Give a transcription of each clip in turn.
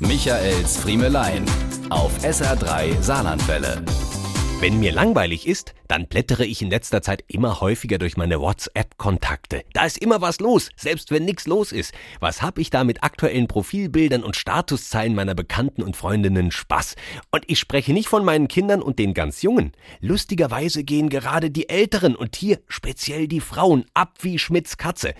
Michaels Friemelein auf SR3 Saarlandwelle. Wenn mir langweilig ist, dann blättere ich in letzter Zeit immer häufiger durch meine WhatsApp-Kontakte. Da ist immer was los, selbst wenn nichts los ist. Was hab ich da mit aktuellen Profilbildern und Statuszeilen meiner Bekannten und Freundinnen Spaß? Und ich spreche nicht von meinen Kindern und den ganz Jungen. Lustigerweise gehen gerade die Älteren und hier speziell die Frauen ab wie Schmidts Katze.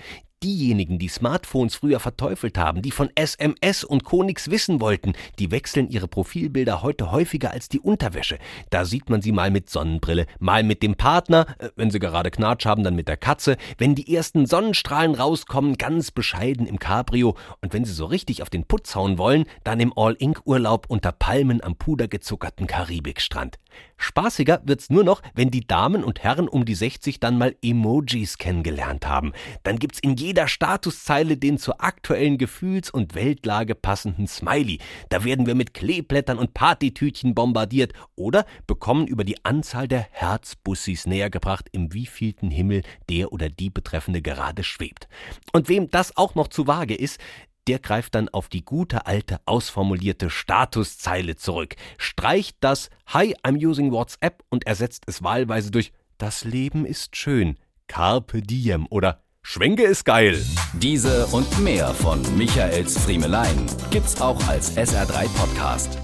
Diejenigen, die Smartphones früher verteufelt haben, die von SMS und Co. nix wissen wollten, die wechseln ihre Profilbilder heute häufiger als die Unterwäsche. Da sieht man sie mal mit Sonnenbrille, mal mit dem Partner, äh, wenn sie gerade Knatsch haben, dann mit der Katze, wenn die ersten Sonnenstrahlen rauskommen, ganz bescheiden im Cabrio und wenn sie so richtig auf den Putz hauen wollen, dann im All-Ink-Urlaub unter Palmen am pudergezuckerten Karibikstrand. Spaßiger wird's nur noch, wenn die Damen und Herren um die 60 dann mal Emojis kennengelernt haben. Dann gibt's in jeder Statuszeile den zur aktuellen Gefühls- und Weltlage passenden Smiley. Da werden wir mit Kleeblättern und Partytütchen bombardiert oder bekommen über die Anzahl der Herzbussis nähergebracht, im wievielten Himmel der oder die Betreffende gerade schwebt. Und wem das auch noch zu vage ist, der greift dann auf die gute alte ausformulierte Statuszeile zurück, streicht das Hi, I'm using WhatsApp und ersetzt es wahlweise durch Das Leben ist schön, Carpe diem oder Schwenke ist geil. Diese und mehr von Michaels Friemelein gibt's auch als SR3 Podcast.